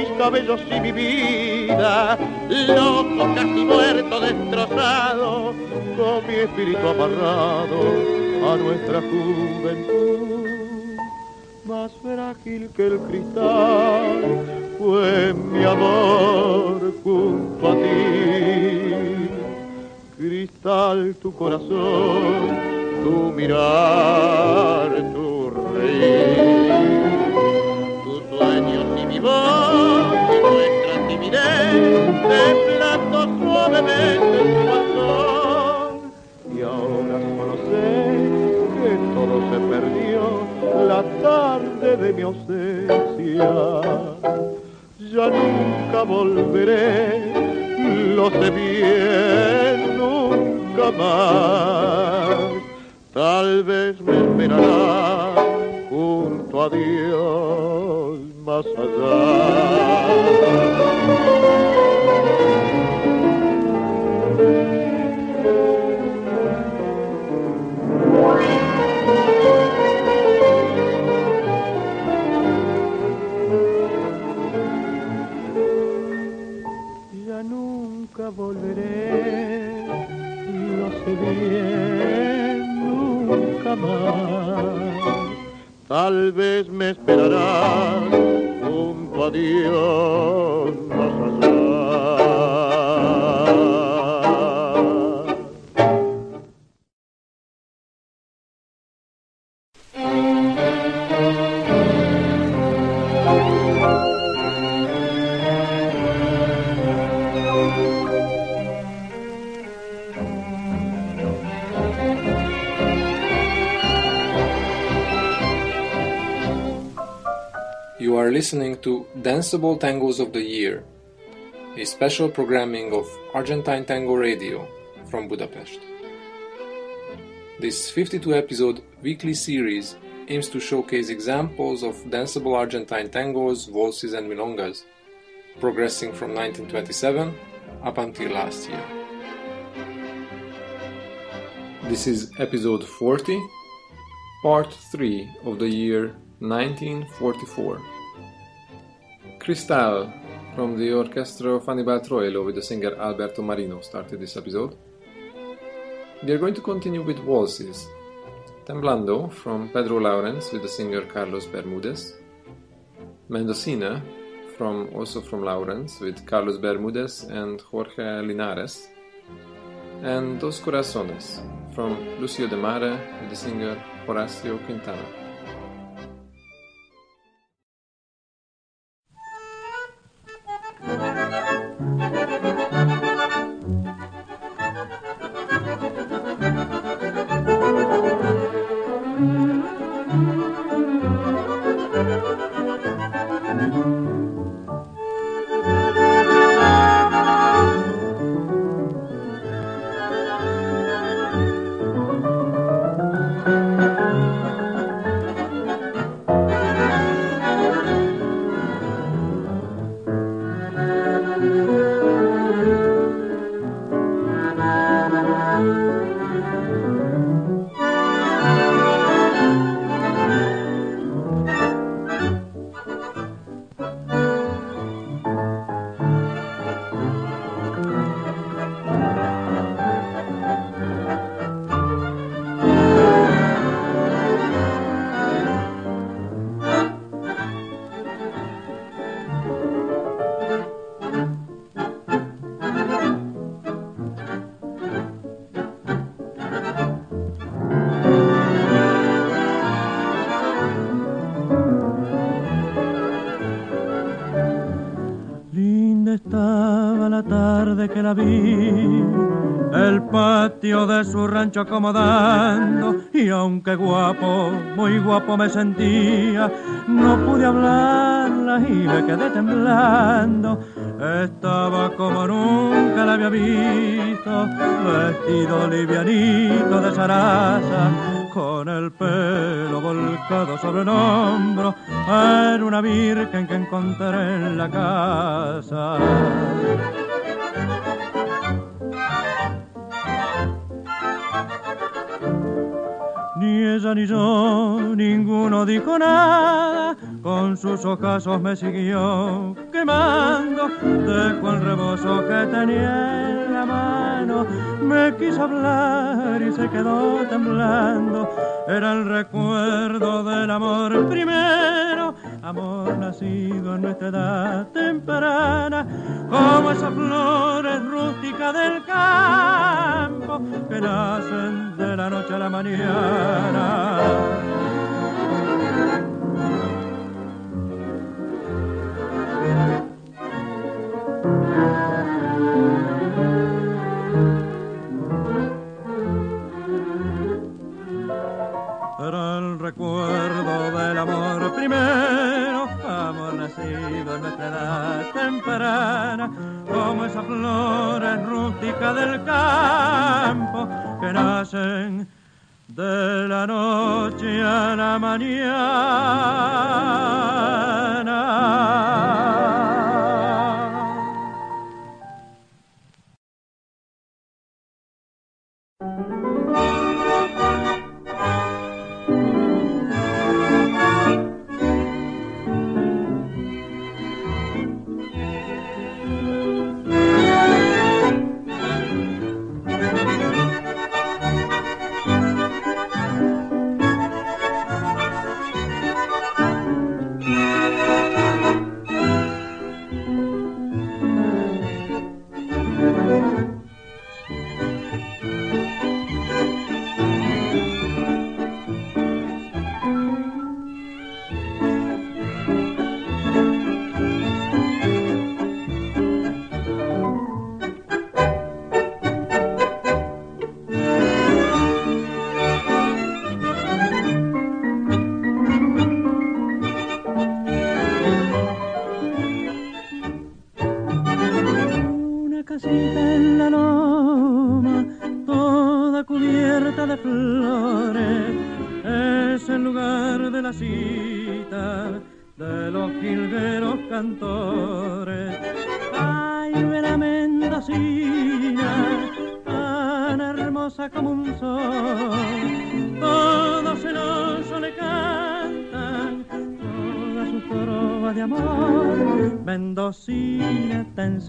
mis cabellos y mi vida, loco, casi muerto, destrozado, con mi espíritu amarrado a nuestra juventud. Más frágil que el cristal fue mi amor junto a ti. Cristal tu corazón, tu mirar, tu reír, timidez temblando suavemente tu balcón. Y ahora solo que todo se perdió la tarde de mi ausencia. Ya nunca volveré, lo sé bien, nunca más. Tal vez me esperará junto a Dios más allá. volveré, lo sé bien, nunca más. Tal vez me esperarás junto a Dios más allá. Listening to Danceable Tangos of the Year, a special programming of Argentine Tango Radio from Budapest. This 52 episode weekly series aims to showcase examples of danceable Argentine tangos, waltzes, and milongas, progressing from 1927 up until last year. This is episode 40, part 3 of the year 1944. Cristal from the orchestra of Anibal Troilo with the singer Alberto Marino started this episode. We are going to continue with waltzes. Temblando from Pedro Lawrence with the singer Carlos Bermudez. Mendocina from also from Lawrence with Carlos Bermudez and Jorge Linares. And Dos Corazones from Lucio de Mare with the singer Horacio Quintana. Su rancho acomodando y aunque guapo, muy guapo me sentía, no pude hablarla y me quedé temblando. Estaba como nunca la había visto, vestido livianito de zaraza, con el pelo volcado sobre el hombro, era una virgen que encontré en la casa. Ella ni yo, ninguno dijo nada, con sus ojazos me siguió quemando, dejó el rebozo que tenía en la mano, me quiso hablar y se quedó temblando, era el recuerdo del amor primero, amor nacido en nuestra edad temprana, como esas flores rústicas del campo que nacen de la noche a la mañana. Recuerdo del amor primero, amor nacido en nuestra edad temprana, como esas flores rústicas del campo que nacen de la noche a la mañana.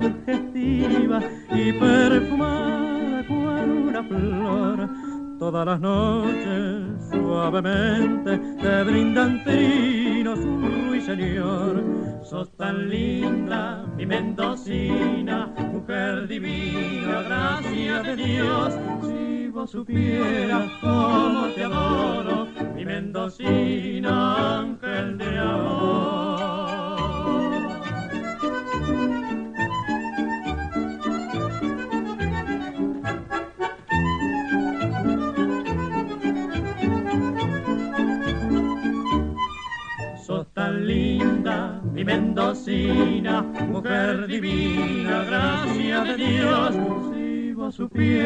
Sugestiva y perfumada cual una flor. Todas las noches suavemente te brindan trinos un ruiseñor. Sos tan linda, mi mendocina, mujer divina, gracias de Dios. Si vos supieras cómo te adoro, mi mendocina, Si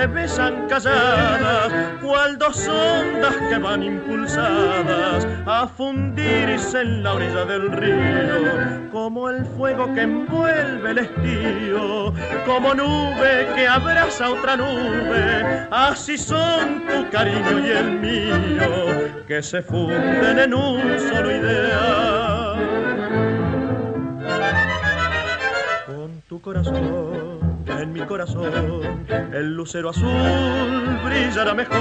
se besan calladas, cual dos ondas que van impulsadas a fundirse en la orilla del río, como el fuego que envuelve el estío, como nube que abraza otra nube, así son tu cariño y el mío, que se funden en un solo ideal. Con tu corazón en mi corazón. El lucero azul brillará mejor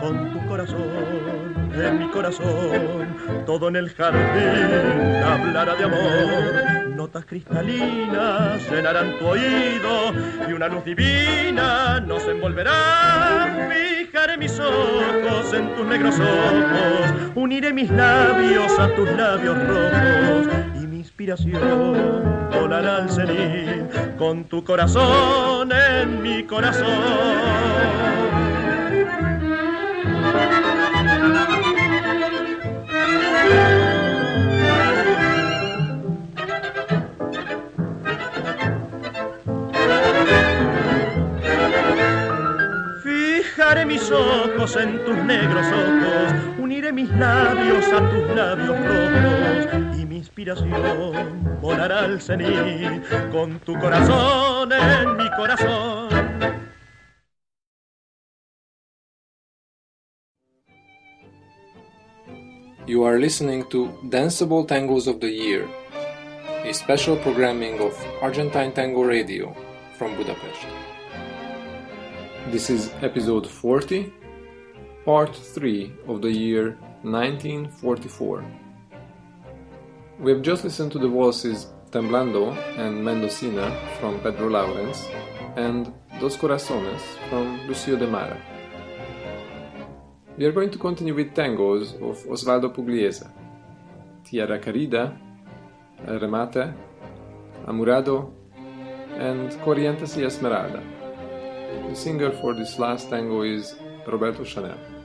con tu corazón en mi corazón. Todo en el jardín hablará de amor. Notas cristalinas llenarán tu oído y una luz divina nos envolverá. Fijaré mis ojos en tus negros ojos uniré mis labios a tus labios rojos y mi inspiración volará al cenit con tu corazón en mi corazón. Fijaré mis ojos en tus negros ojos, uniré mis labios a tus labios rojos inspiración volará al cenit con tu corazón en mi corazón. You are listening to Danceable Tangos of the Year, a special programming of Argentine Tango Radio from Budapest. This is episode 40, part 3 of the year 1944. We have just listened to the waltzes Temblando and Mendocina from Pedro Laurens and Dos Corazones from Lucio de Mara. We are going to continue with tangos of Osvaldo Pugliese, Tierra El Remate, Amurado, and Corrientes y Esmeralda. The singer for this last tango is Roberto Chanel.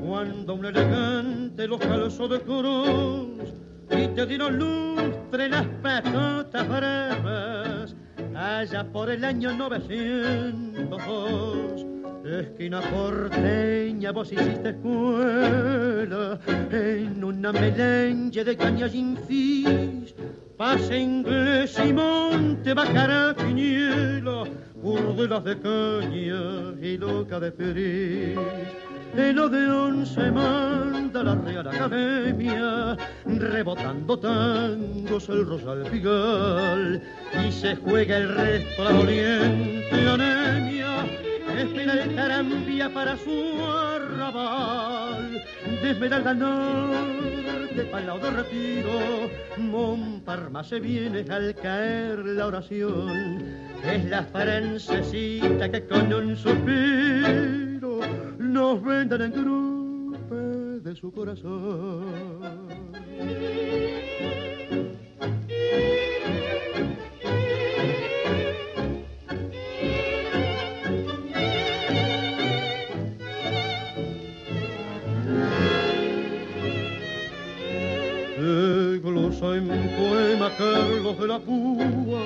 Cuando un elegante los calzó de cruz y te dieron lustre las patotas breves. Allá por el año 902 esquina porteña vos hiciste escuela en una melenche de cañas infis. Pase inglés y monte bajará de caña y loca de feliz. El Odeón se manda la Real Academia, rebotando tangos el Rosal Figal, y se juega el resto la doliente anemia, espera el Tarambia para su arrabal, de Esmeralda Norte para lado de retiro, Montparma se viene al caer la oración, es la francesita que con un suspiro nos vendan en grupo de su corazón. En poema Carlos de la Púa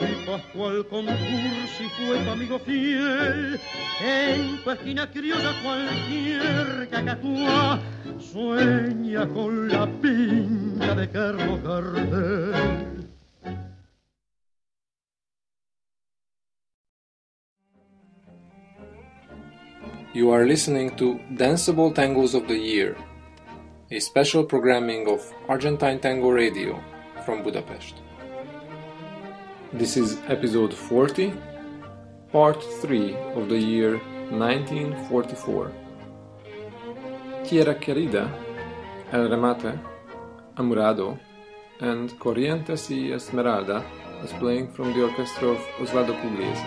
y Pascual fue amigo fiel. En tu esquina criolla cualquier cacatúa sueña con la de Carlos Gardel. You are listening to Danceable Tangos of the Year, a special programming of Argentine Tango Radio from Budapest. This is episode 40, part 3 of the year 1944. Tierra Querida, El Remate, Amurado, and Corrientes y Esmeralda is playing from the orchestra of Osvaldo Pugliese.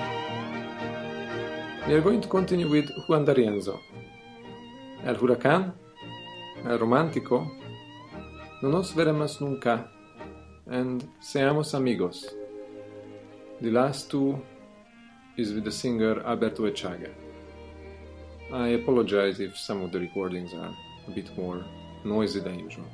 We are going to continue with Juan D'Arienzo, El Huracán, Eh, romántico, no nos veremos nunca, and seamos amigos. The last two is with the singer Alberto Echaga. I apologize if some of the recordings are a bit more noisy than usual.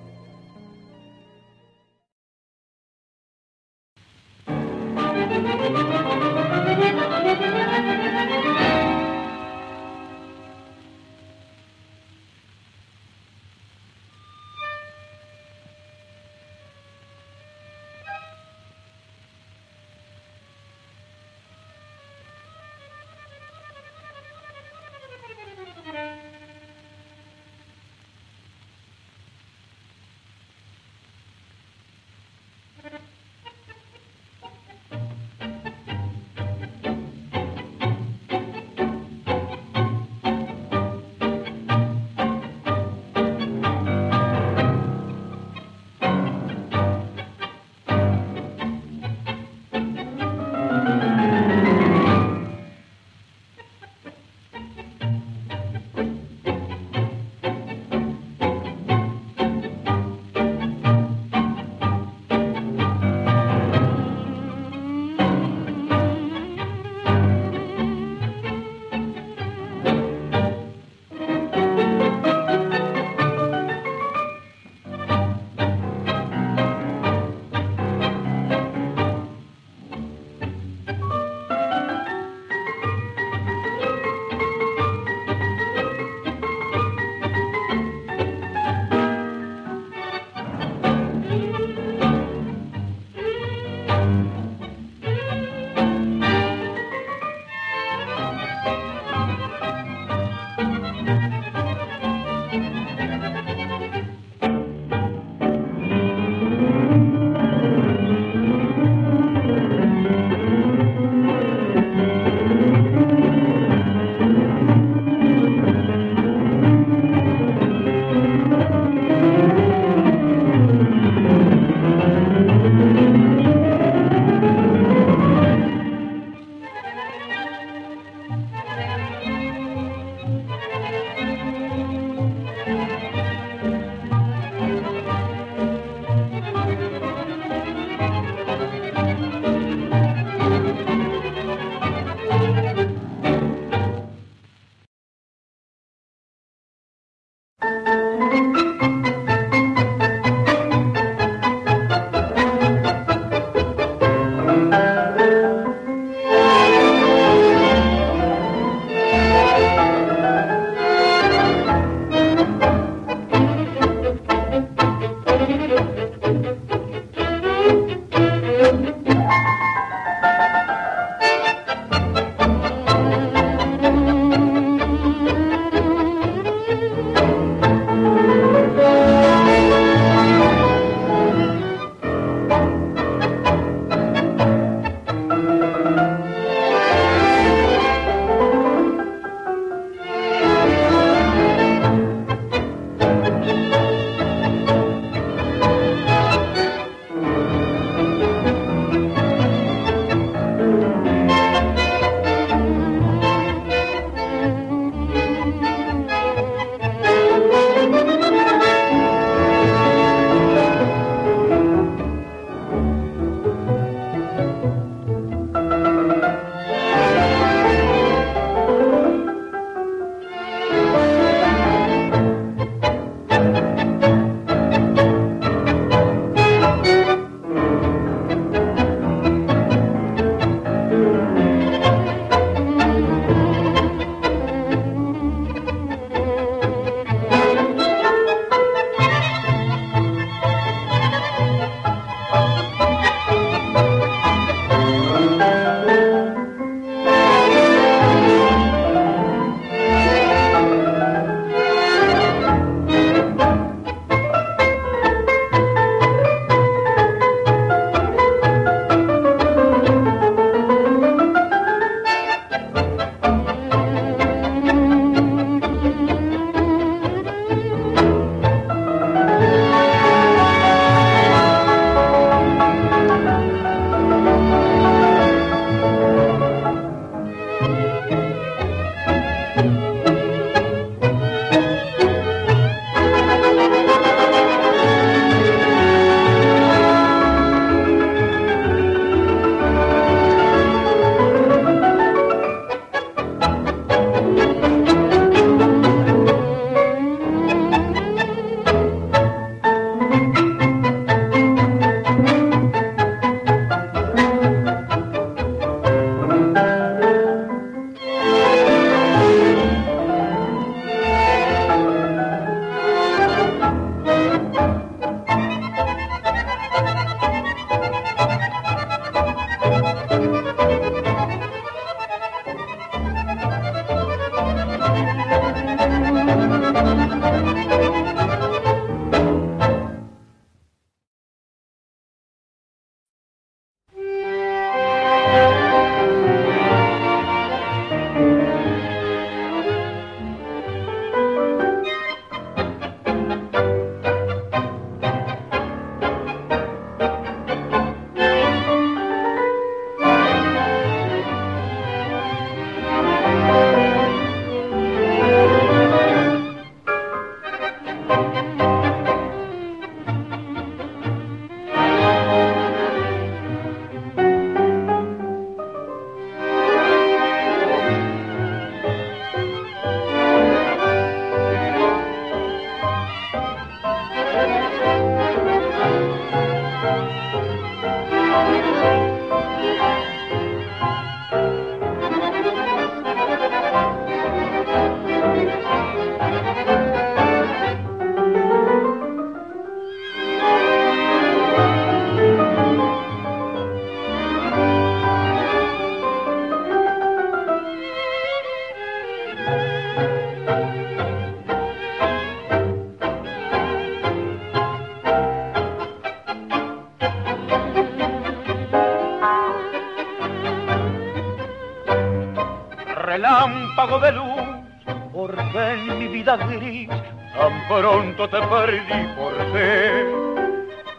te perdí por ser.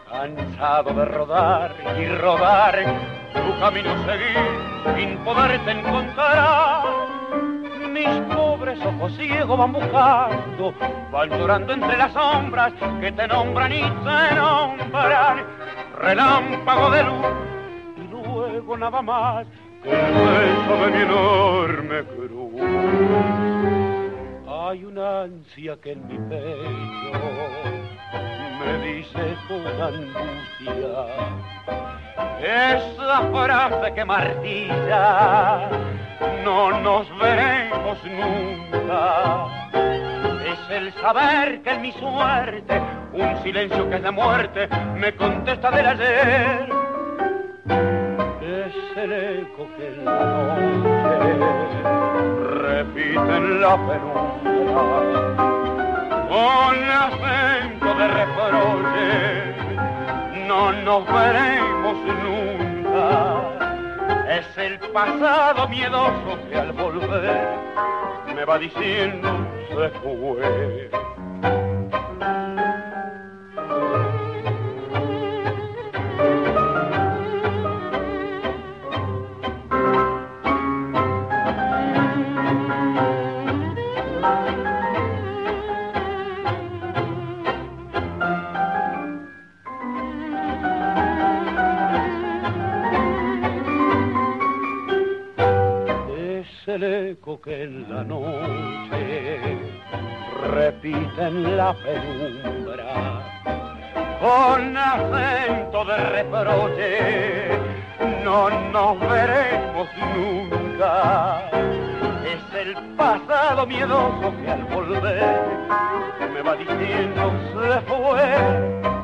Cansado de rodar y rodar, tu camino seguir sin poderte encontrar. Mis pobres ojos ciegos van buscando, van llorando entre las sombras que te nombran y te nombran. Relámpago de luz y luego nada más que el beso de mi enorme. Hay una ansia que en mi pecho me dice con angustia. Esa frase que martilla, no nos veremos nunca. Es el saber que en mi suerte, un silencio que es de muerte, me contesta del ayer. Es el eco que la noche repite en la penumbra con acento de reproche, no nos veremos nunca. Es el pasado miedoso que al volver me va diciendo se fue. El eco que en la noche repite en la penumbra con acento de reproche. No nos veremos nunca. Es el pasado miedoso que al volver me va diciendo se fue.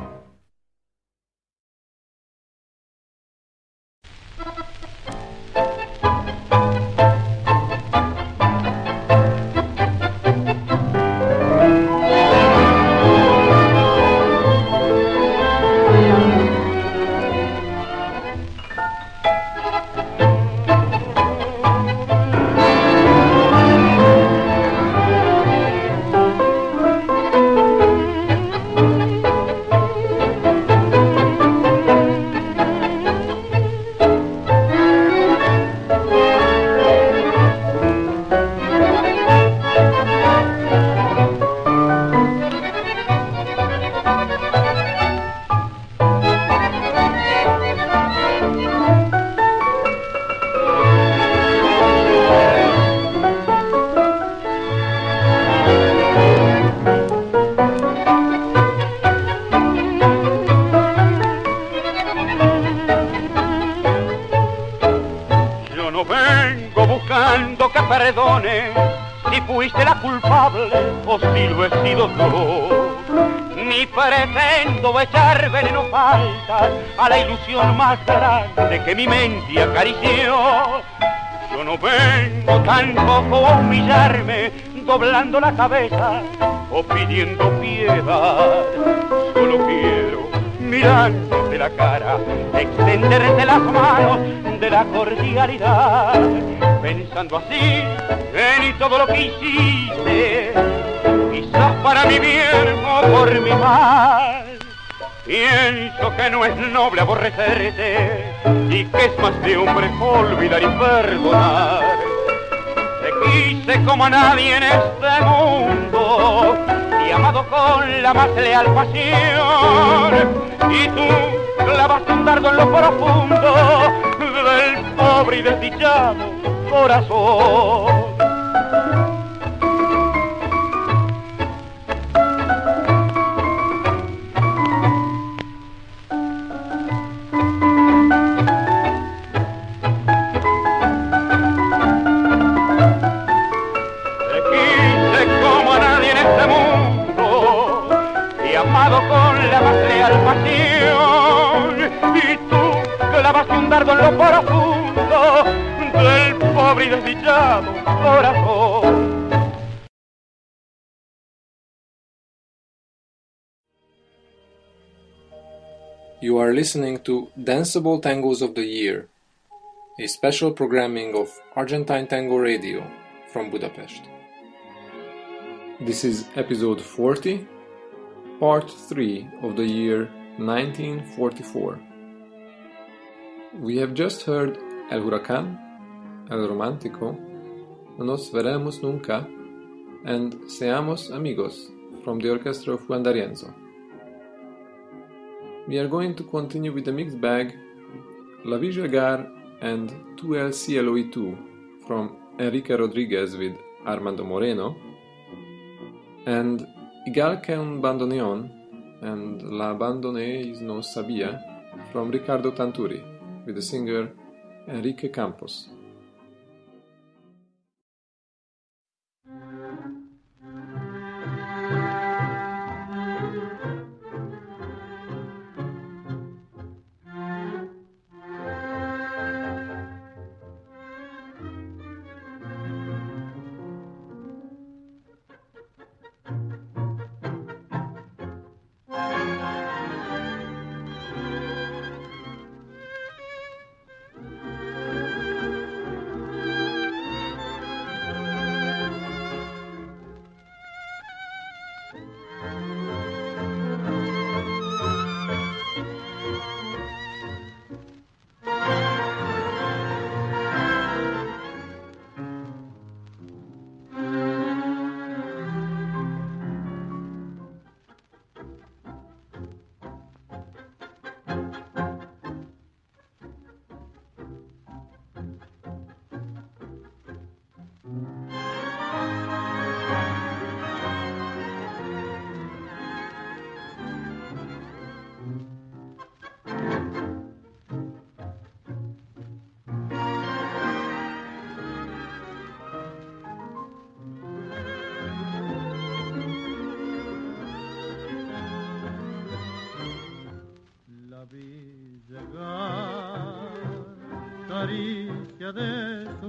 La ilusión más grande que mi mente acarició. Yo no vengo tampoco a humillarme doblando la cabeza o pidiendo piedad. Solo quiero mirándote la cara, extenderte las manos de la cordialidad, pensando así en todo lo que hiciste, quizás para mi bien o por mi mal. Pienso que no es noble aborrecerte y que es más de hombre olvidar y perdonar. Te quise como a nadie en este mundo y amado con la más leal pasión. Y tú clavaste un dardo en lo profundo del pobre y desdichado corazón. Listening to Danceable Tangos of the Year, a special programming of Argentine Tango Radio from Budapest. This is episode 40, part 3 of the year 1944. We have just heard El Huracán, El Romántico, Nos Veremos Nunca, and Seamos Amigos from the orchestra of Juan D'Arienzo. We are going to continue with the mixed bag La Jagar and 2LCLOE2 from Enrique Rodriguez with Armando Moreno and Igual que un bandoneón and La Bandonees no Sabia from Ricardo Tanturi with the singer Enrique Campos.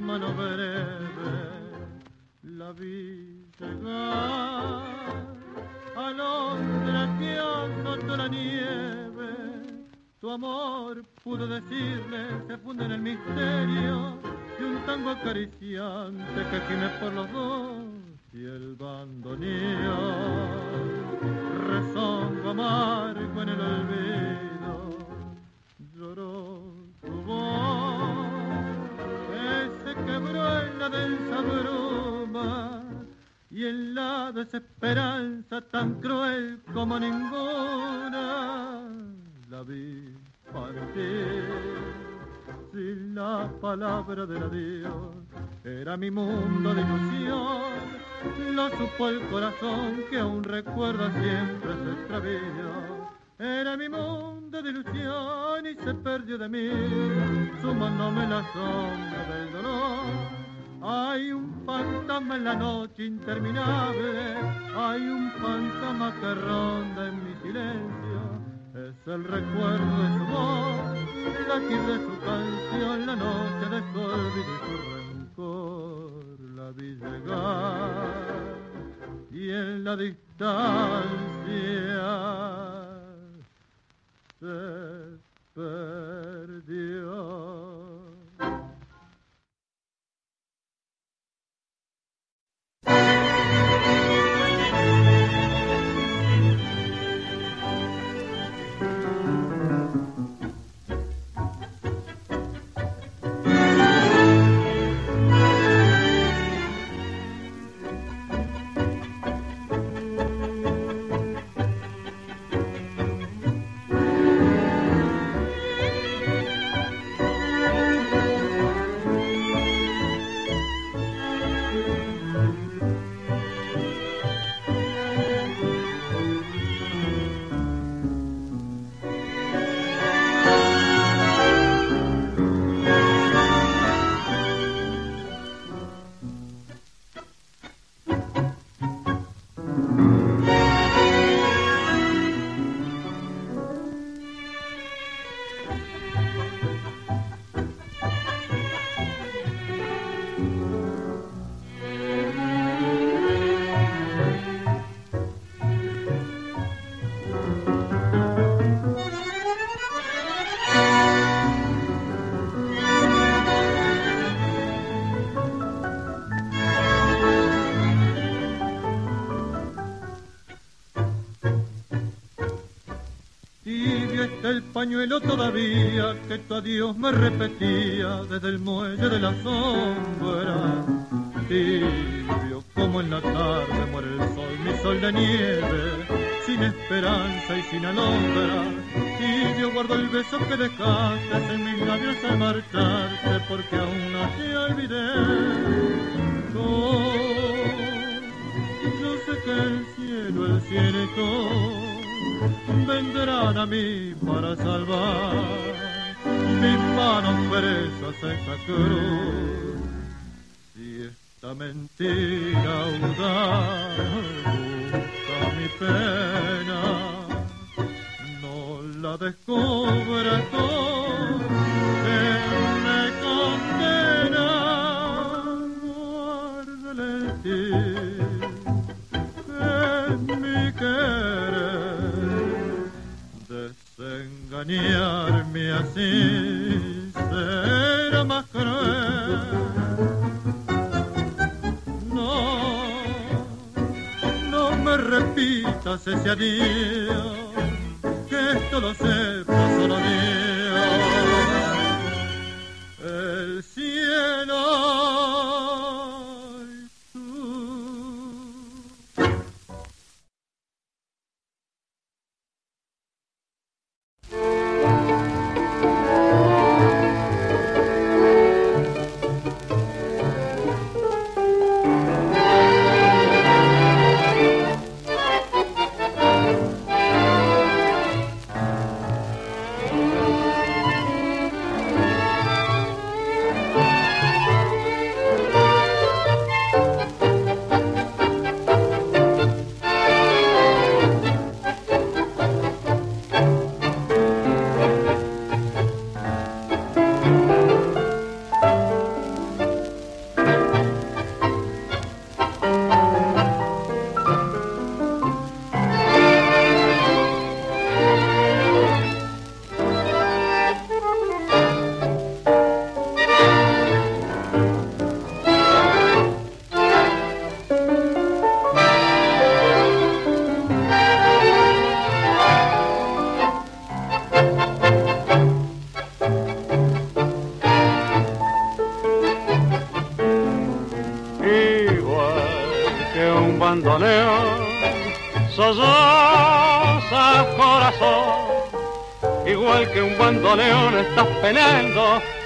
Mano breve, la vi llegar, alondra que azotó la nieve, tu amor pudo decirle, se funde en el misterio de un tango acariciante que gime por los dos y el bandoneón. Rezongo amargo en el olvido densa bruma y en la desesperanza tan cruel como ninguna la vi partir sin la palabra del adiós era mi mundo de ilusión lo supo el corazón que aún recuerda siempre su extravío. Era mi mundo de ilusión y se perdió de mí, sumándome la sombra del dolor. Hay un fantasma en la noche interminable, hay un fantasma que ronda en mi silencio. Es el recuerdo de su voz, la de su canción, la noche de su olvido y su rencor la vi llegar y en la distancia se perdió. El pañuelo todavía que tu adiós me repetía desde el muelle de la sombra. Tibio como en la tarde muere el sol, mi sol de nieve, sin esperanza y sin alondra. Tibio guardo el beso que dejaste en mis labios al marcharte porque aún no te olvidé. yo sé que el cielo, el cielo vendrán a mí para salvar. Mis manos presas en esta cruz. Si esta mentira audaz busca mi pena, no la descubre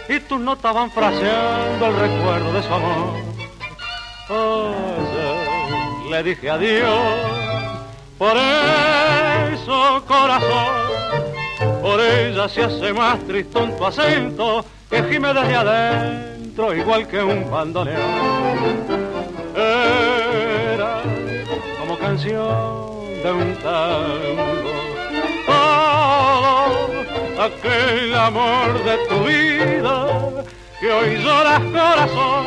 y tus notas van fraseando el recuerdo de su amor. Oye, le dije adiós, por eso corazón, por ella se hace más tristón tu acento que gime desde adentro igual que un bandoneón. Como de un tango. Aquel amor de tu vida que hoy lloras corazón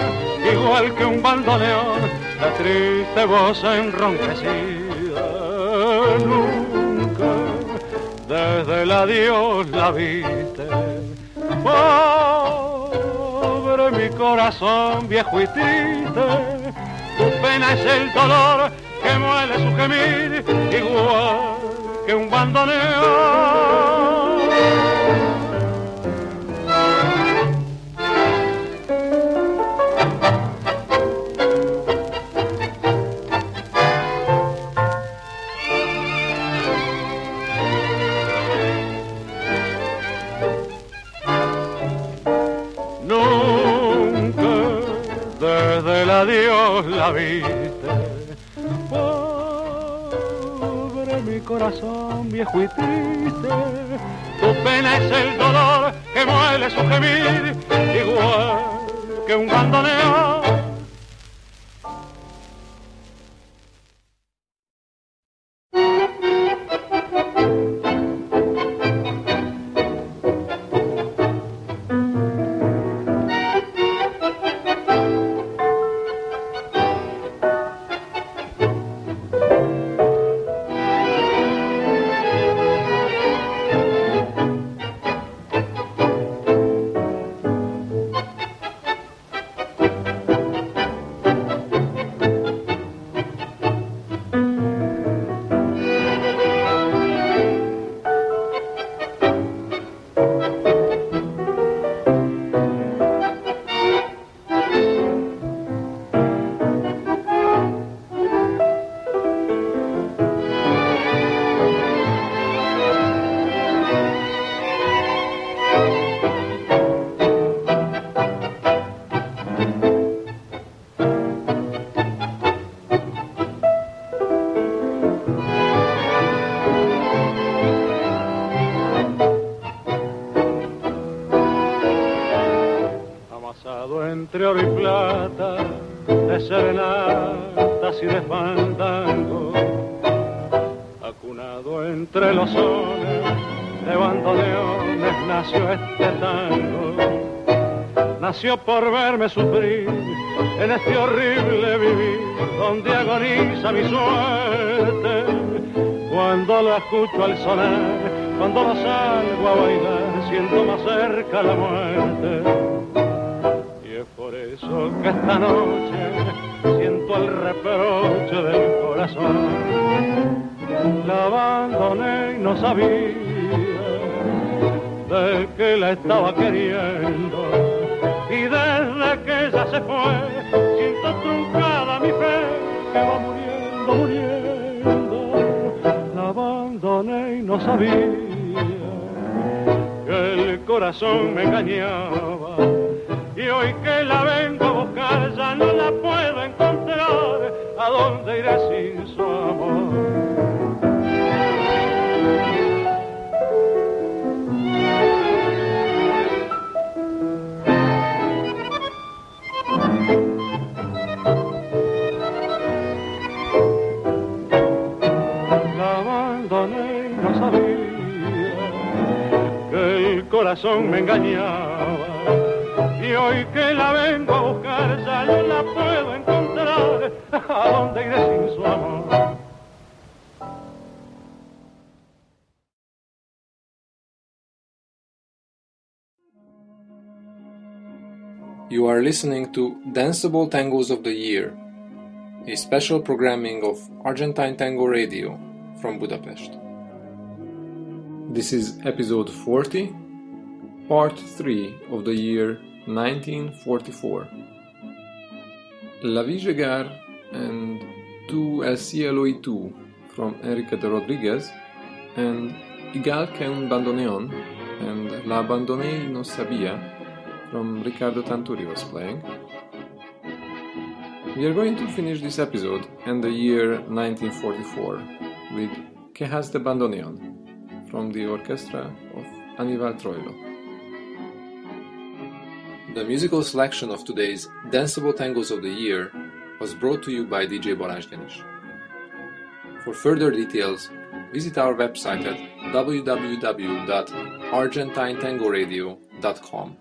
igual que un bandoneón la triste voz enronquecida. Nunca desde el adiós la viste. Pobre mi corazón viejo y triste tu pena es el dolor que muele su gemir igual que un bandoneón Nunca desde el adiós la viste. Mi corazón viejo y triste. Tu pena es el dolor que muele su gemir, igual que un bandoneón Por verme sufrir en este horrible vivir donde agoniza mi suerte. Cuando lo escucho al sonar, cuando lo salgo a bailar, siento más cerca la muerte. Y es por eso que esta noche siento el reproche del corazón. La abandoné y no sabía de que la estaba queriendo. Y desde que ella se fue, siento truncada mi fe, que va muriendo, muriendo. La abandoné y no sabía que el corazón me engañaba. Y hoy que la vengo a buscar, ya no la puedo encontrar. ¿A dónde iré sin su amor? Corazón me engañaba. Y hoy que la vengo a buscar ya no la puedo encontrar. ¿A dónde iré sin su amor? You are listening to Danceable Tangos of the Year, a special programming of Argentine Tango Radio from Budapest. This is episode 40 Part 3 of the year 1944. La Vigegar and Tu El Cielo y Tu from Enrique de Rodriguez and Igual que un bandoneon and La Abandoné no sabía from Ricardo Tanturi was playing. We are going to finish this episode and the year 1944 with Quejas de Bandoneon from the orchestra of Aníbal Troilo. The musical selection of today's Danceable Tangos of the Year was brought to you by DJ Balázs. For further details, visit our website at www.argentinetangoradio.com.